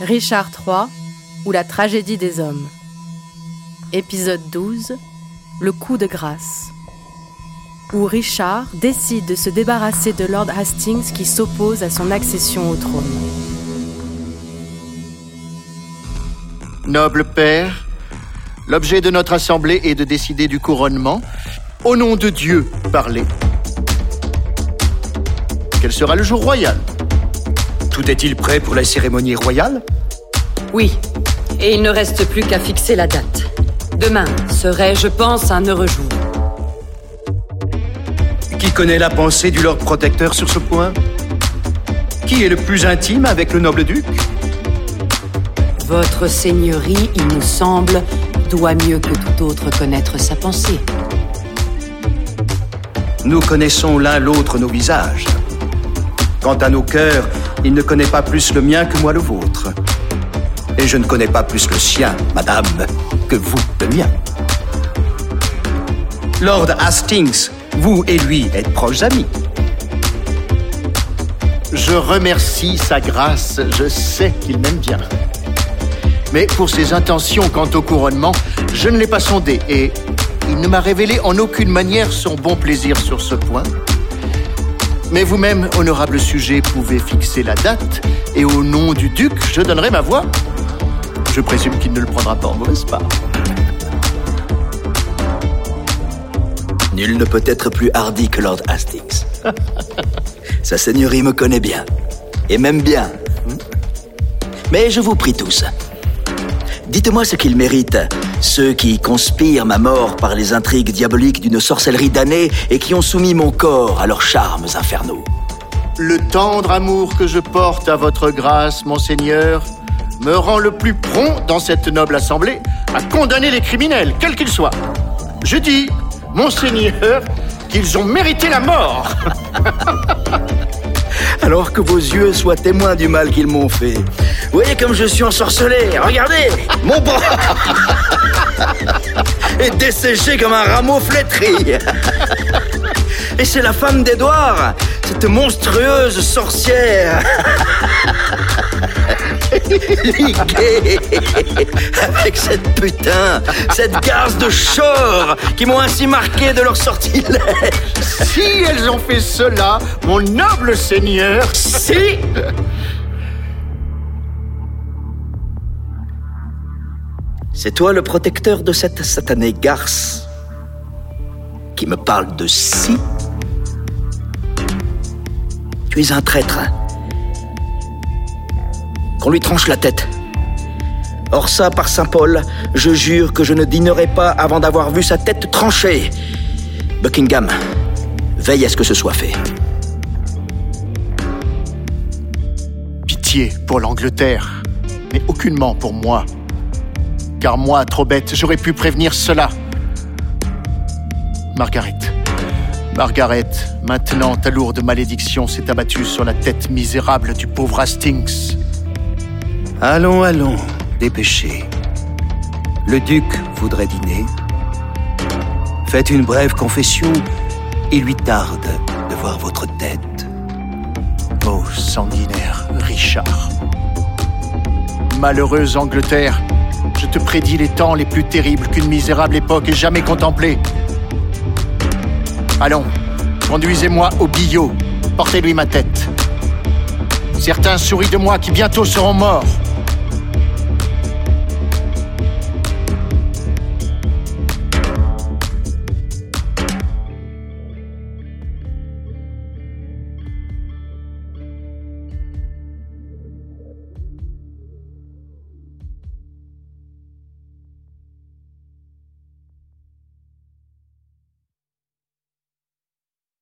Richard III ou la tragédie des hommes. Épisode 12 Le coup de grâce. Où Richard décide de se débarrasser de Lord Hastings qui s'oppose à son accession au trône. Noble père, l'objet de notre assemblée est de décider du couronnement. Au nom de Dieu, parlez. Quel sera le jour royal? Tout est-il prêt pour la cérémonie royale? Oui, et il ne reste plus qu'à fixer la date. Demain serait, je pense, un heureux jour. Qui connaît la pensée du Lord Protecteur sur ce point? Qui est le plus intime avec le noble duc? Votre seigneurie, il nous semble, doit mieux que tout autre connaître sa pensée. Nous connaissons l'un l'autre nos visages. Quant à nos cœurs, il ne connaît pas plus le mien que moi le vôtre. Et je ne connais pas plus le sien, madame, que vous le mien. Lord Hastings, vous et lui êtes proches amis. Je remercie sa grâce, je sais qu'il m'aime bien. Mais pour ses intentions quant au couronnement, je ne l'ai pas sondé et il ne m'a révélé en aucune manière son bon plaisir sur ce point. Mais vous-même, honorable sujet, pouvez fixer la date et au nom du duc, je donnerai ma voix. Je présume qu'il ne le prendra pas en mauvaise part. Nul ne peut être plus hardi que Lord Hastings. Sa seigneurie me connaît bien. Et même bien. Mais je vous prie tous. Dites-moi ce qu'ils méritent, ceux qui conspirent ma mort par les intrigues diaboliques d'une sorcellerie damnée et qui ont soumis mon corps à leurs charmes infernaux. Le tendre amour que je porte à votre grâce, monseigneur, me rend le plus prompt dans cette noble assemblée à condamner les criminels, quels qu'ils soient. Je dis, monseigneur, qu'ils ont mérité la mort. Alors que vos yeux soient témoins du mal qu'ils m'ont fait. Vous voyez comme je suis ensorcelé Regardez Mon bras est desséché comme un rameau flétri. Et c'est la femme d'Édouard, cette monstrueuse sorcière. Liguée avec cette putain, cette garce de chore qui m'ont ainsi marqué de leur sortilège. si elles ont fait cela, mon noble seigneur, Si C'est toi le protecteur de cette satanée garce qui me parle de si Tu es un traître. Qu'on lui tranche la tête. Or ça, par Saint Paul, je jure que je ne dînerai pas avant d'avoir vu sa tête tranchée. Buckingham, veille à ce que ce soit fait. pitié pour l'Angleterre, mais aucunement pour moi. Car moi, trop bête, j'aurais pu prévenir cela. Margaret. Margaret, maintenant ta lourde malédiction s'est abattue sur la tête misérable du pauvre Hastings. Allons, allons, dépêchez. Le duc voudrait dîner. Faites une brève confession. Il lui tarde de voir votre tête. Ô sanguinaire Richard. Malheureuse Angleterre, te prédis les temps les plus terribles qu'une misérable époque ait jamais contemplés. Allons, conduisez-moi au billot, portez-lui ma tête. Certains sourient de moi qui bientôt seront morts.